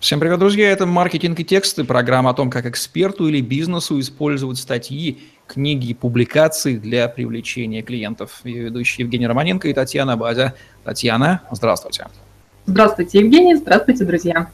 Всем привет, друзья! Это «Маркетинг и тексты», программа о том, как эксперту или бизнесу использовать статьи, книги и публикации для привлечения клиентов. Ее ведущие Евгений Романенко и Татьяна Базя. Татьяна, здравствуйте. Здравствуйте, Евгений. Здравствуйте, друзья.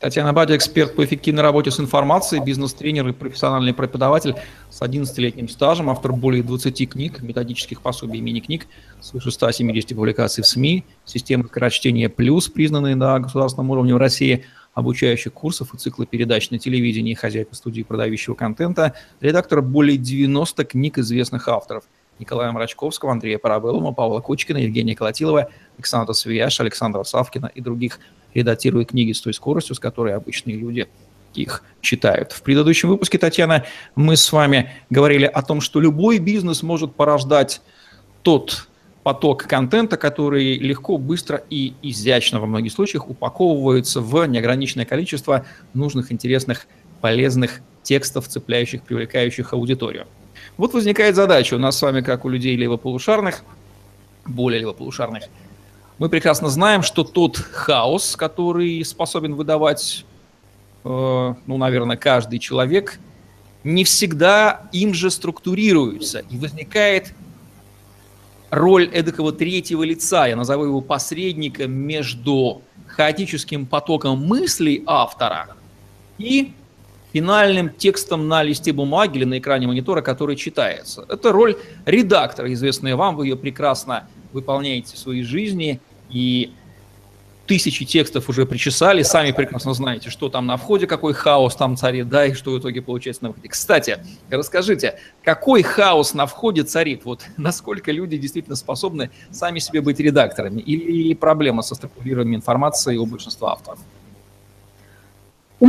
Татьяна Бадя, эксперт по эффективной работе с информацией, бизнес-тренер и профессиональный преподаватель с 11-летним стажем, автор более 20 книг, методических пособий и мини-книг, свыше 170 публикаций в СМИ, системы скорочтения «Плюс», признанные на государственном уровне в России, обучающих курсов и циклы передач на телевидении, хозяйка студии продающего контента, редактор более 90 книг известных авторов – Николая Мрачковского, Андрея Парабеллума, Павла Кучкина, Евгения Колотилова, Александра Свияш, Александра Савкина и других – редактирует книги с той скоростью, с которой обычные люди их читают. В предыдущем выпуске, Татьяна, мы с вами говорили о том, что любой бизнес может порождать тот поток контента, который легко, быстро и изящно во многих случаях упаковывается в неограниченное количество нужных, интересных, полезных текстов, цепляющих, привлекающих аудиторию. Вот возникает задача у нас с вами, как у людей левополушарных, более левополушарных, мы прекрасно знаем, что тот хаос, который способен выдавать, э, ну, наверное, каждый человек, не всегда им же структурируется. И возникает роль эдакого третьего лица, я назову его посредником между хаотическим потоком мыслей автора и финальным текстом на листе бумаги или на экране монитора, который читается. Это роль редактора, известная вам, вы ее прекрасно выполняете в своей жизни, и тысячи текстов уже причесали, сами прекрасно знаете, что там на входе, какой хаос там царит, да, и что в итоге получается на выходе. Кстати, расскажите, какой хаос на входе царит? Вот насколько люди действительно способны сами себе быть редакторами? Или проблема со структурированием информации у большинства авторов?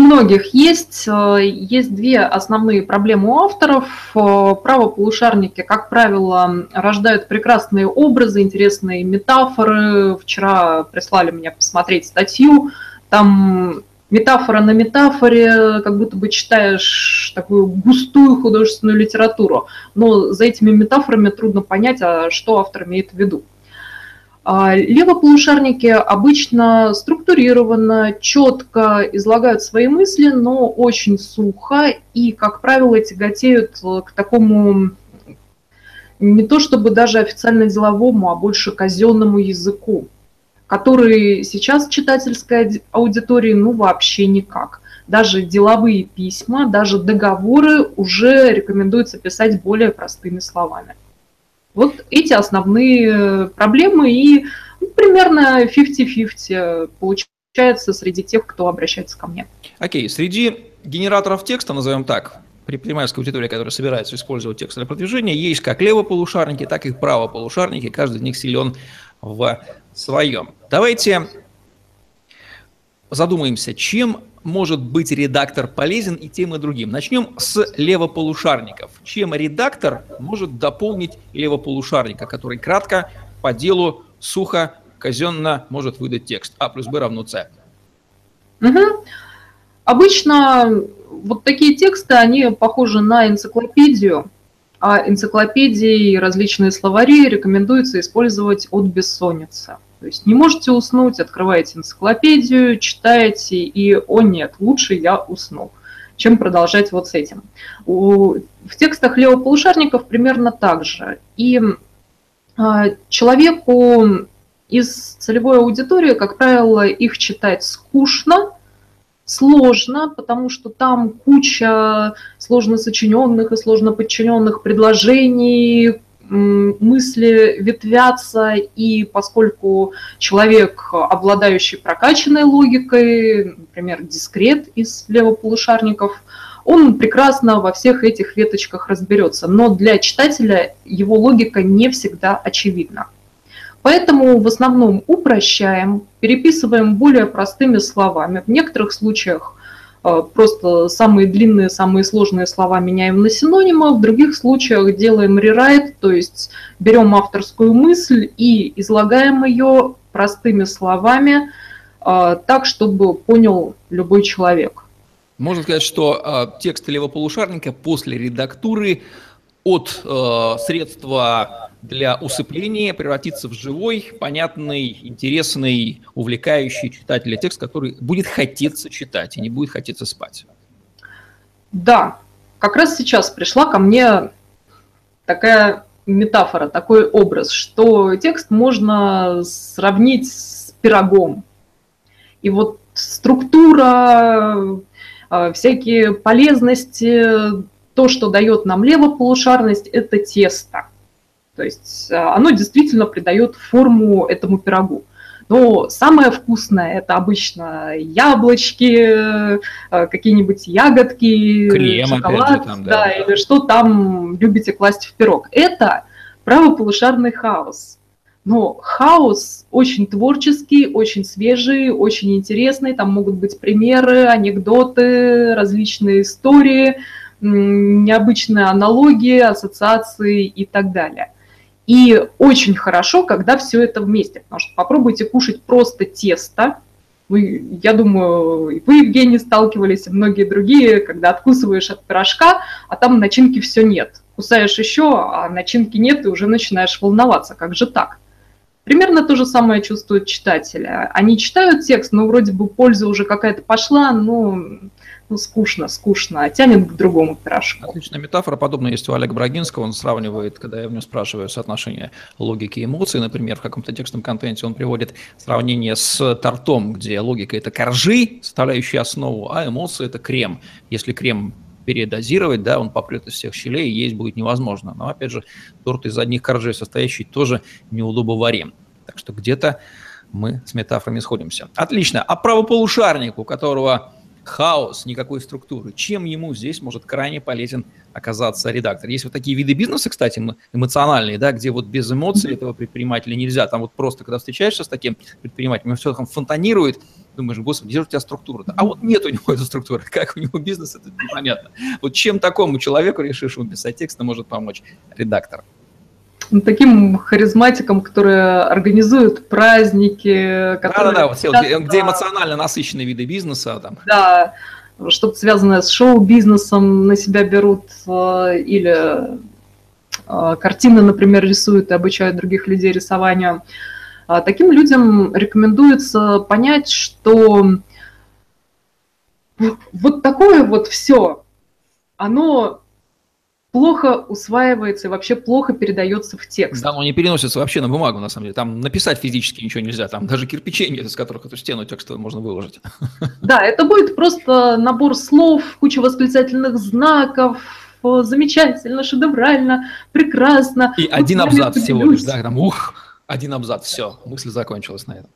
Многих есть. Э, есть две основные проблемы у авторов. Э, правополушарники, как правило, рождают прекрасные образы, интересные метафоры. Вчера прислали мне посмотреть статью. Там метафора на метафоре, как будто бы читаешь такую густую художественную литературу. Но за этими метафорами трудно понять, а что автор имеет в виду. А левополушарники обычно структурированно, четко излагают свои мысли, но очень сухо и, как правило, тяготеют к такому не то чтобы даже официально деловому, а больше казенному языку, который сейчас читательской аудитории ну вообще никак. Даже деловые письма, даже договоры уже рекомендуется писать более простыми словами. Вот эти основные э, проблемы и ну, примерно 50-50 получается среди тех, кто обращается ко мне. Окей, okay. среди генераторов текста, назовем так, предпринимательской аудитории, которая собирается использовать текст для продвижения, есть как левополушарники, так и правополушарники, каждый из них силен в своем. Давайте задумаемся, чем может быть редактор полезен и тем и другим. Начнем с левополушарников. Чем редактор может дополнить левополушарника, который кратко, по делу, сухо, казенно может выдать текст. А плюс Б равно С. Угу. Обычно вот такие тексты, они похожи на энциклопедию, а энциклопедии и различные словари рекомендуется использовать от бессонницы. То есть не можете уснуть, открываете энциклопедию, читаете, и «О нет, лучше я усну», чем продолжать вот с этим. В текстах левополушарников примерно так же. И а, человеку из целевой аудитории, как правило, их читать скучно, сложно, потому что там куча сложно сочиненных и сложно подчиненных предложений, мысли ветвятся, и поскольку человек, обладающий прокачанной логикой, например, дискрет из левополушарников, он прекрасно во всех этих веточках разберется, но для читателя его логика не всегда очевидна. Поэтому в основном упрощаем, переписываем более простыми словами. В некоторых случаях просто самые длинные, самые сложные слова меняем на синонимы, в других случаях делаем рерайт, то есть берем авторскую мысль и излагаем ее простыми словами, э, так, чтобы понял любой человек. Можно сказать, что э, текст левополушарника после редактуры от э, средства для усыпления превратиться в живой, понятный, интересный, увлекающий читателя текст, который будет хотеться читать и не будет хотеться спать. Да, как раз сейчас пришла ко мне такая метафора, такой образ, что текст можно сравнить с пирогом. И вот структура, э, всякие полезности, то, что дает нам левополушарность, это тесто. То есть э, оно действительно придает форму этому пирогу. Но самое вкусное это обычно яблочки, э, какие-нибудь ягодки, Крем, шоколад, же, там, да. да, или что там любите класть в пирог. Это правополушарный хаос. Но хаос очень творческий, очень свежий, очень интересный. Там могут быть примеры, анекдоты, различные истории, необычные аналогии, ассоциации и так далее. И очень хорошо, когда все это вместе, потому что попробуйте кушать просто тесто. Вы, я думаю, вы, Евгений, сталкивались, и многие другие, когда откусываешь от пирожка, а там начинки все нет. Кусаешь еще, а начинки нет, и уже начинаешь волноваться, как же так? Примерно то же самое чувствуют читатели. Они читают текст, но вроде бы польза уже какая-то пошла, но ну, скучно, скучно, а тянет к другому пирожку. Отличная метафора, подобная есть у Олега Брагинского, он сравнивает, когда я в нем спрашиваю соотношение логики и эмоций, например, в каком-то текстовом контенте, он приводит сравнение с тортом, где логика – это коржи, составляющие основу, а эмоции – это крем. Если крем передозировать, да, он попрет из всех щелей, и есть будет невозможно. Но, опять же, торт из одних коржей состоящий тоже неудобоварим. Так что где-то мы с метафорами сходимся. Отлично. А правополушарник, у которого хаос, никакой структуры. Чем ему здесь может крайне полезен оказаться редактор? Есть вот такие виды бизнеса, кстати, эмоциональные, да, где вот без эмоций этого предпринимателя нельзя. Там вот просто, когда встречаешься с таким предпринимателем, все там фонтанирует, думаешь, господи, где же у тебя структура -то? А вот нет у него этой структуры. Как у него бизнес, это непонятно. Вот чем такому человеку, решившему писать тексты, может помочь редактор? Таким харизматиком, которые организуют праздники. Которые Да-да-да, вот где, где эмоционально насыщенные виды бизнеса. Там. Да, что-то связанное с шоу-бизнесом на себя берут э, или э, картины, например, рисуют и обучают других людей рисованию. А таким людям рекомендуется понять, что вот такое вот все, оно плохо усваивается и вообще плохо передается в текст. Да, оно не переносится вообще на бумагу, на самом деле. Там написать физически ничего нельзя, там даже кирпичей нет, из которых эту стену текстовую можно выложить. Да, это будет просто набор слов, куча восклицательных знаков, замечательно, шедеврально, прекрасно. И вот один абзац всего лишь, да, там, ух, один абзац, все, мысль закончилась на этом.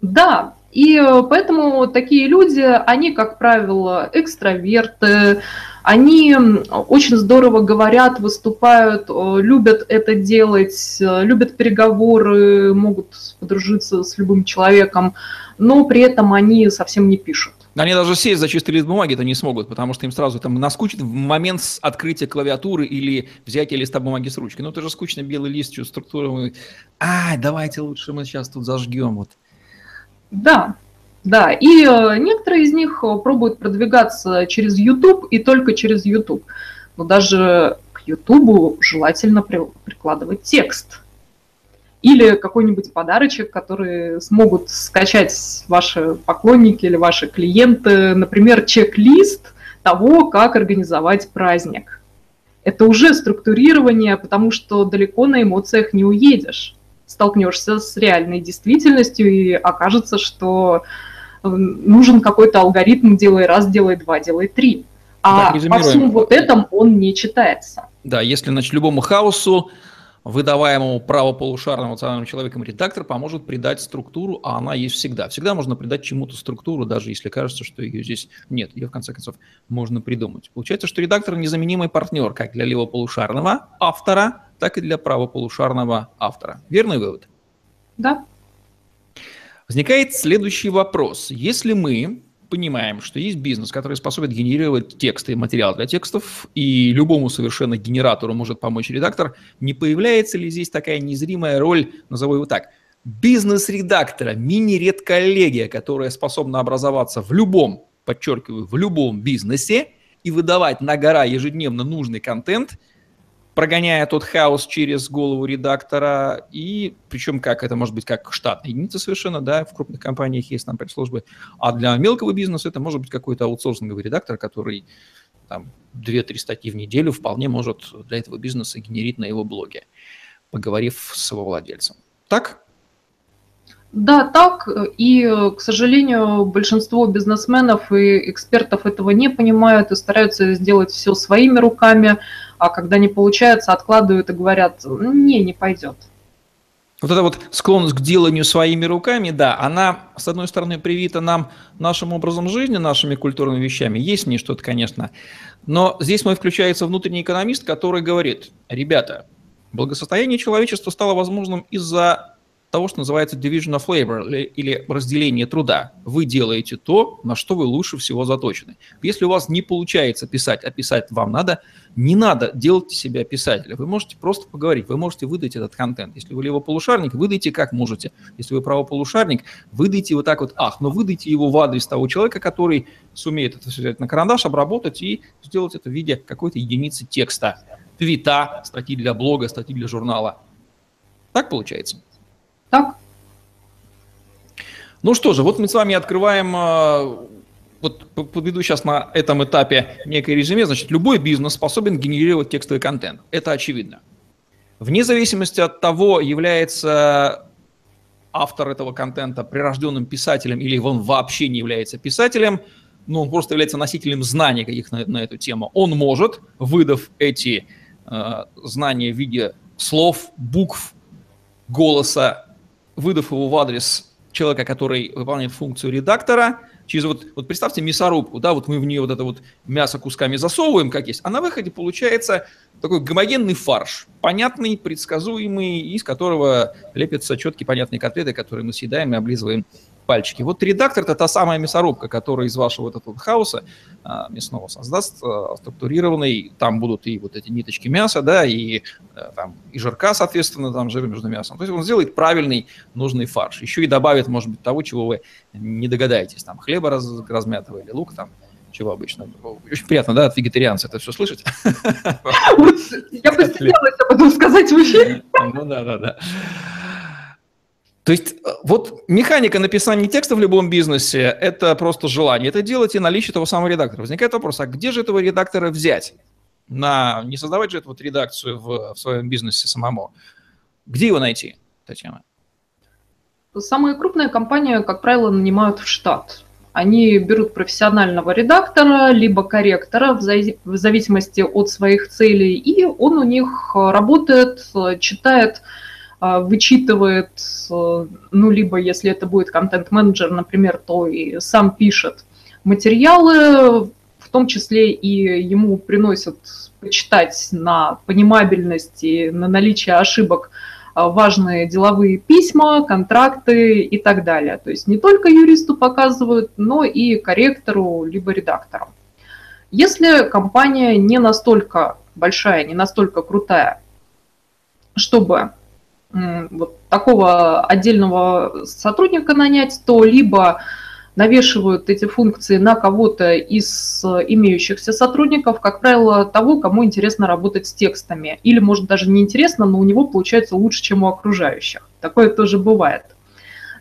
Да, и э, поэтому такие люди, они, как правило, экстраверты, они очень здорово говорят, выступают, э, любят это делать, э, любят переговоры, могут подружиться с любым человеком, но при этом они совсем не пишут. Они даже сесть за чистый лист бумаги это не смогут, потому что им сразу там наскучит в момент открытия клавиатуры или взятия листа бумаги с ручкой. Ну, это же скучно, белый лист, что структура. А, давайте лучше мы сейчас тут зажгем. Вот. Да, да, и э, некоторые из них э, пробуют продвигаться через YouTube и только через YouTube. Но даже к YouTube желательно прикладывать текст. Или какой-нибудь подарочек, который смогут скачать ваши поклонники или ваши клиенты. Например, чек-лист того, как организовать праздник. Это уже структурирование, потому что далеко на эмоциях не уедешь. Столкнешься с реальной действительностью и окажется, что нужен какой-то алгоритм, делай раз, делай два, делай три. А да, по всему вот этом он не читается. Да, если значит, любому хаосу, выдаваемому правополушарным эмоциональным человеком редактор поможет придать структуру, а она есть всегда. Всегда можно придать чему-то структуру, даже если кажется, что ее здесь нет. Ее, в конце концов, можно придумать. Получается, что редактор незаменимый партнер как для левополушарного автора, так и для правополушарного автора. Верный вывод? Да. Возникает следующий вопрос. Если мы понимаем, что есть бизнес, который способен генерировать тексты и материал для текстов, и любому совершенно генератору может помочь редактор, не появляется ли здесь такая незримая роль, назову его так, бизнес-редактора, мини-редколлегия, которая способна образоваться в любом, подчеркиваю, в любом бизнесе и выдавать на гора ежедневно нужный контент, прогоняя тот хаос через голову редактора, и причем как это может быть как штатная единица совершенно, да, в крупных компаниях есть там пресс-службы, а для мелкого бизнеса это может быть какой-то аутсорсинговый редактор, который там 2-3 статьи в неделю вполне может для этого бизнеса генерить на его блоге, поговорив с его владельцем. Так? Да, так. И, к сожалению, большинство бизнесменов и экспертов этого не понимают и стараются сделать все своими руками, а когда не получается, откладывают и говорят, не, не пойдет. Вот эта вот склонность к деланию своими руками, да, она, с одной стороны, привита нам нашим образом жизни, нашими культурными вещами. Есть в ней что-то, конечно. Но здесь мой включается внутренний экономист, который говорит, ребята, благосостояние человечества стало возможным из-за того, что называется division of labor или разделение труда. Вы делаете то, на что вы лучше всего заточены. Если у вас не получается писать, а писать вам надо, не надо делать себя писателя. Вы можете просто поговорить, вы можете выдать этот контент. Если вы левополушарник, выдайте как можете. Если вы правополушарник, выдайте вот так вот, ах, но выдайте его в адрес того человека, который сумеет это все взять на карандаш, обработать и сделать это в виде какой-то единицы текста. Твита, статьи для блога, статьи для журнала. Так получается? Так? Ну что же, вот мы с вами открываем, а, вот подведу сейчас на этом этапе некое резюме, значит, любой бизнес способен генерировать текстовый контент, это очевидно. Вне зависимости от того, является автор этого контента прирожденным писателем или он вообще не является писателем, но он просто является носителем знаний каких на, на эту тему, он может, выдав эти э, знания в виде слов, букв, голоса, выдав его в адрес человека, который выполняет функцию редактора, через вот, вот представьте мясорубку, да, вот мы в нее вот это вот мясо кусками засовываем, как есть, а на выходе получается такой гомогенный фарш, понятный, предсказуемый, из которого лепятся четкие понятные котлеты, которые мы съедаем и облизываем пальчики. Вот редактор – это та самая мясорубка, которая из вашего вот этого хаоса а, мясного создаст а, структурированный. Там будут и вот эти ниточки мяса, да, и а, там и жирка, соответственно, там жир между мясом. То есть он сделает правильный нужный фарш. Еще и добавит, может быть, того, чего вы не догадаетесь. Там хлеба раз, размятого или лук там чего обычно. Очень приятно, да, от вегетарианца это все слышать. Я постеснялась об этом сказать в эфире. Ну да, да, да. То есть э, вот механика написания текста в любом бизнесе – это просто желание. Это делать и наличие того самого редактора. Возникает вопрос, а где же этого редактора взять? На, не создавать же эту вот редакцию в, в своем бизнесе самому. Где его найти, Татьяна? Самые крупные компании, как правило, нанимают в штат. Они берут профессионального редактора, либо корректора, в зависимости от своих целей, и он у них работает, читает а, вычитывает, э, ну, либо если это будет контент-менеджер, например, то и сам пишет материалы, в том числе и ему приносят почитать на понимабельность и на наличие ошибок а, важные деловые письма, контракты и так далее. То есть не только юристу показывают, но и корректору либо редактору. Если компания не настолько большая, не настолько крутая, чтобы вот такого отдельного сотрудника нанять, то либо навешивают эти функции на кого-то из имеющихся сотрудников, как правило, того, кому интересно работать с текстами. Или, может, даже не интересно, но у него получается лучше, чем у окружающих. Такое тоже бывает.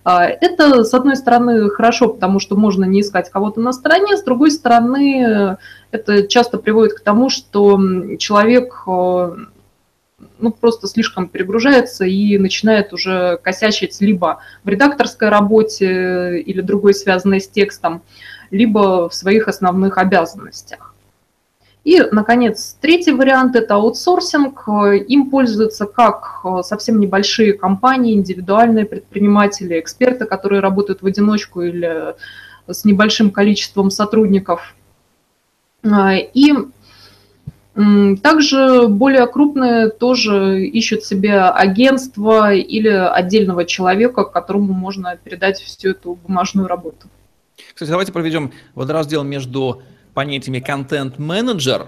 А, это, с одной стороны, хорошо, потому что можно не искать кого-то на стороне, с другой стороны, это часто приводит к тому, что человек э, ну, просто слишком перегружается и начинает уже косячить либо в редакторской работе или другой, связанной с текстом, либо в своих основных обязанностях. И, наконец, третий вариант – это аутсорсинг. Им пользуются как совсем небольшие компании, индивидуальные предприниматели, эксперты, которые работают в одиночку или с небольшим количеством сотрудников. И также более крупные тоже ищут себе агентство или отдельного человека, которому можно передать всю эту бумажную работу. Кстати, давайте проведем водораздел между понятиями контент-менеджер,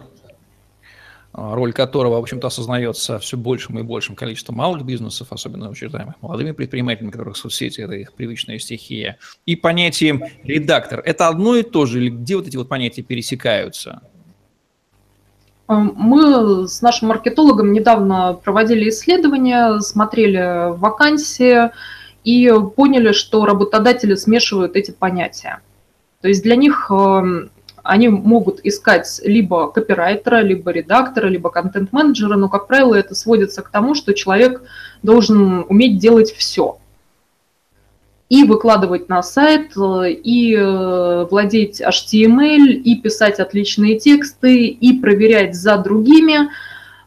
а, роль которого, в общем-то, осознается все большим и большим количеством малых бизнесов, особенно учреждаемых молодыми предпринимателями, которых соцсети – это их привычная стихия, и понятием редактор. Это одно и то же, или где вот эти вот понятия пересекаются? Мы с нашим маркетологом недавно проводили исследования, смотрели вакансии и поняли, что работодатели смешивают эти понятия. То есть для них эм, они могут искать либо копирайтера, либо редактора, либо контент-менеджера, но, как правило, это сводится к тому, что человек должен уметь делать все. И выкладывать на сайт, и э, владеть HTML, и писать отличные тексты, и проверять за другими.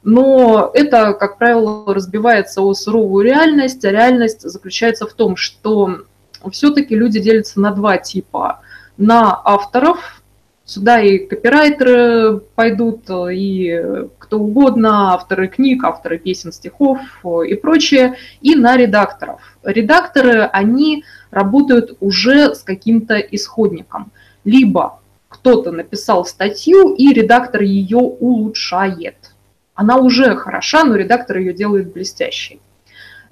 Но это, как правило, разбивается о суровую реальность, а реальность заключается в том, что все-таки люди делятся на два типа. На авторов, Сюда и копирайтеры пойдут, и кто угодно, авторы книг, авторы песен, стихов и прочее, и на редакторов. Редакторы, они работают уже с каким-то исходником. Либо кто-то написал статью, и редактор ее улучшает. Она уже хороша, но редактор ее делает блестящей.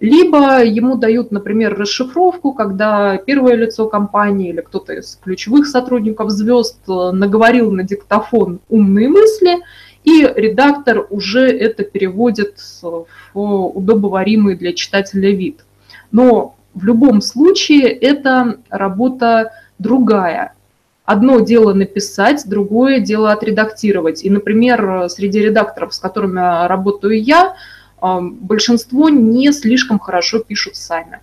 Либо ему дают, например, расшифровку, когда первое лицо компании или кто-то из ключевых сотрудников звезд э, наговорил на диктофон умные мысли, и редактор уже это переводит в удобоваримый для читателя вид. Но в любом случае это работа другая. Одно дело написать, другое дело отредактировать. И, например, среди редакторов, с которыми работаю я, большинство не слишком хорошо пишут сами.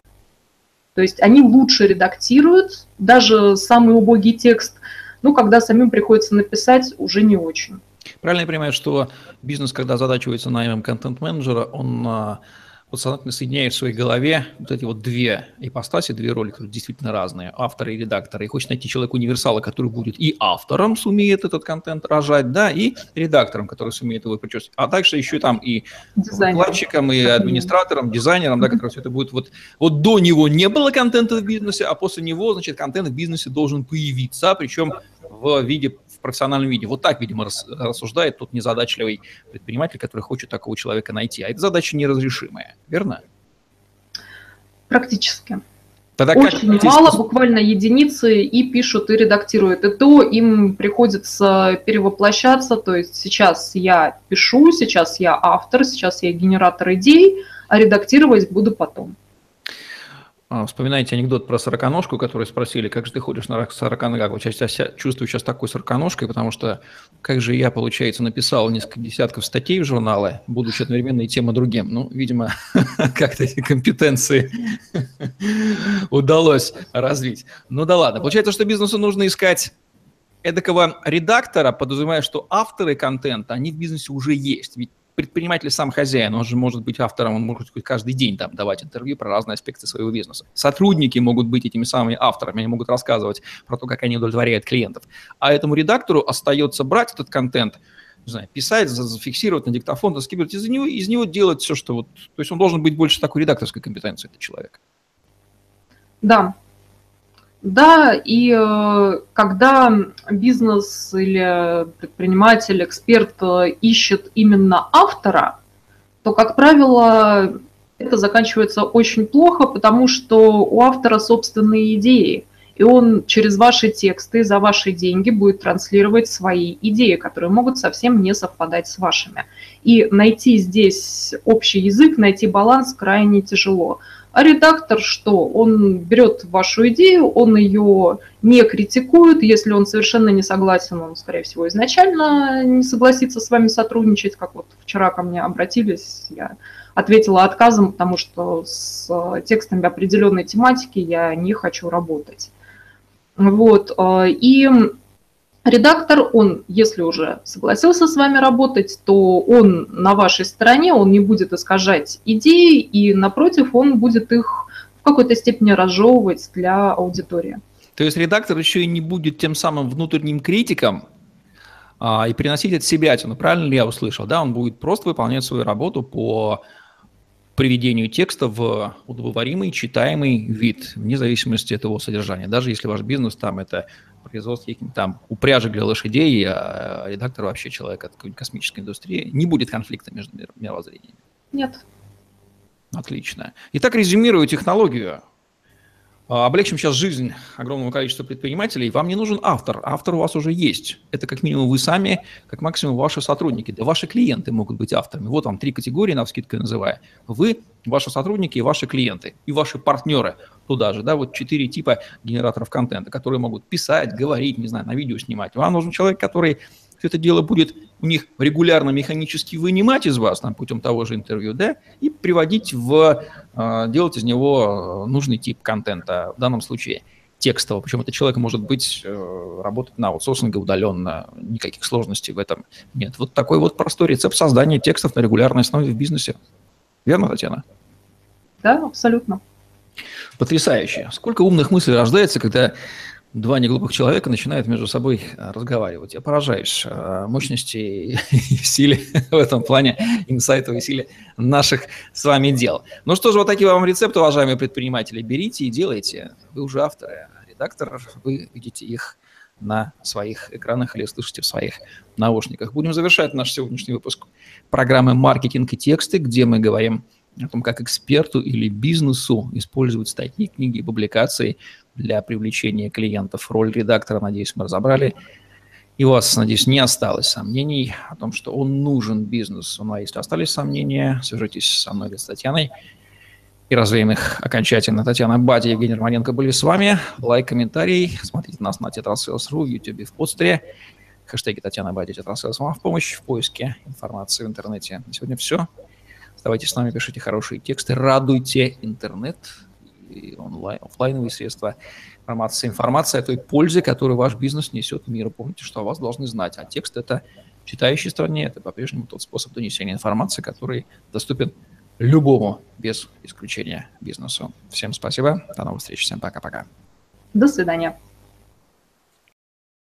То есть они лучше редактируют, даже самый убогий текст, но когда самим приходится написать, уже не очень. Правильно я понимаю, что бизнес, когда задачивается наймом контент-менеджера, он а, подсознательно соединяет в своей голове вот эти вот две ипостаси, две роли, которые действительно разные, автор и редактор. И хочет найти человека универсала, который будет и автором, сумеет этот контент рожать, да, и редактором, который сумеет его причесать. А также еще там и вкладчиком, и администратором, дизайнером, да, который все это будет вот, вот до него не было контента в бизнесе, а после него, значит, контент в бизнесе должен появиться, причем в виде профессиональном виде. Вот так, видимо, рассуждает тот незадачливый предприниматель, который хочет такого человека найти. А это задача неразрешимая, верно? Практически. Тогда Очень как... мало, буквально единицы, и пишут, и редактируют. И то им приходится перевоплощаться, то есть сейчас я пишу, сейчас я автор, сейчас я генератор идей, а редактировать буду потом. А, вспоминаете анекдот про сороконожку, который спросили, как же ты ходишь на сороконогах? Вот я чувствую сейчас такой сороконожкой, потому что как же я, получается, написал несколько десятков статей в журналы, будучи одновременно и тем и другим. Ну, видимо, как-то эти компетенции удалось развить. Ну да ладно. Получается, что бизнесу нужно искать эдакого редактора, подразумевая, что авторы контента, они в бизнесе уже есть. Ведь предприниматель сам хозяин, он же может быть автором, он может каждый день там давать интервью про разные аспекты своего бизнеса. Сотрудники могут быть этими самыми авторами, они могут рассказывать про то, как они удовлетворяют клиентов. А этому редактору остается брать этот контент, не знаю, писать, зафиксировать на диктофон, заскибировать из него, из него делать все, что вот... То есть он должен быть больше такой редакторской компетенции, этот человек. Да, да, и э, когда бизнес или предприниматель, эксперт э, ищет именно автора, то, как правило, это заканчивается очень плохо, потому что у автора собственные идеи, и он через ваши тексты за ваши деньги будет транслировать свои идеи, которые могут совсем не совпадать с вашими. И найти здесь общий язык, найти баланс крайне тяжело. А редактор что? Он берет вашу идею, он ее не критикует. Если он совершенно не согласен, он, скорее всего, изначально не согласится с вами сотрудничать. Как вот вчера ко мне обратились, я ответила отказом, потому что с текстами определенной тематики я не хочу работать. Вот. Э, и Редактор, он, если уже согласился с вами работать, то он на вашей стороне, он не будет искажать идеи, и напротив, он будет их в какой-то степени разжевывать для аудитории. То есть редактор еще и не будет тем самым внутренним критиком а, и приносить от себя, ну правильно ли я услышал, да, он будет просто выполнять свою работу по приведению текста в удобоваримый, читаемый вид, вне зависимости от его содержания. Даже если ваш бизнес там это производство каких-нибудь там упряжек для лошадей, а редактор вообще человек от какой-нибудь космической индустрии, не будет конфликта между мировоззрениями. Нет. Отлично. Итак, резюмирую технологию. А, облегчим сейчас жизнь огромному количеству предпринимателей. Вам не нужен автор. Автор у вас уже есть. Это как минимум вы сами, как максимум ваши сотрудники. Да ваши клиенты могут быть авторами. Вот вам три категории, на скидку называя. Вы, ваши сотрудники ваши клиенты. И ваши партнеры туда же. Да, вот четыре типа генераторов контента, которые могут писать, говорить, не знаю, на видео снимать. Вам нужен человек, который все это дело будет у них регулярно механически вынимать из вас там, путем того же интервью, да, и приводить в, э, делать из него нужный тип контента, в данном случае текстового. Причем это человек может быть, э, работать на аутсорсинге удаленно, никаких сложностей в этом нет. Вот такой вот простой рецепт создания текстов на регулярной основе в бизнесе. Верно, Татьяна? Да, абсолютно. Потрясающе. Сколько умных мыслей рождается, когда два неглупых человека начинают между собой э, разговаривать. Я поражаюсь э, мощности и силе в этом плане, инсайтовой силе наших с вами дел. Ну что же, вот такие вам рецепты, уважаемые предприниматели. Берите и делайте. Вы уже авторы, редактор, вы видите их на своих экранах или слышите в своих наушниках. Будем завершать наш сегодняшний выпуск программы «Маркетинг и тексты», где мы говорим том, как эксперту или бизнесу использовать статьи, книги и публикации для привлечения клиентов. Роль редактора, надеюсь, мы разобрали. И у вас, надеюсь, не осталось сомнений о том, что он нужен бизнесу. Ну а если остались сомнения, свяжитесь со мной или с Татьяной и развеем их окончательно. Татьяна Бадя и Евгений Романенко были с вами. Лайк, комментарий. Смотрите нас на Тетрасселс.ру, в YouTube, в подстере. Хэштеги Татьяна Бадя, Тетрасселс вам в помощь в поиске информации в интернете. На сегодня все. Оставайтесь с нами, пишите хорошие тексты, радуйте интернет и онлайн, офлайновые средства информации. Информация о той пользе, которую ваш бизнес несет миру. Помните, что о вас должны знать. А текст – это читающей стране, это по-прежнему тот способ донесения информации, который доступен любому, без исключения бизнесу. Всем спасибо, до новых встреч, всем пока-пока. До свидания.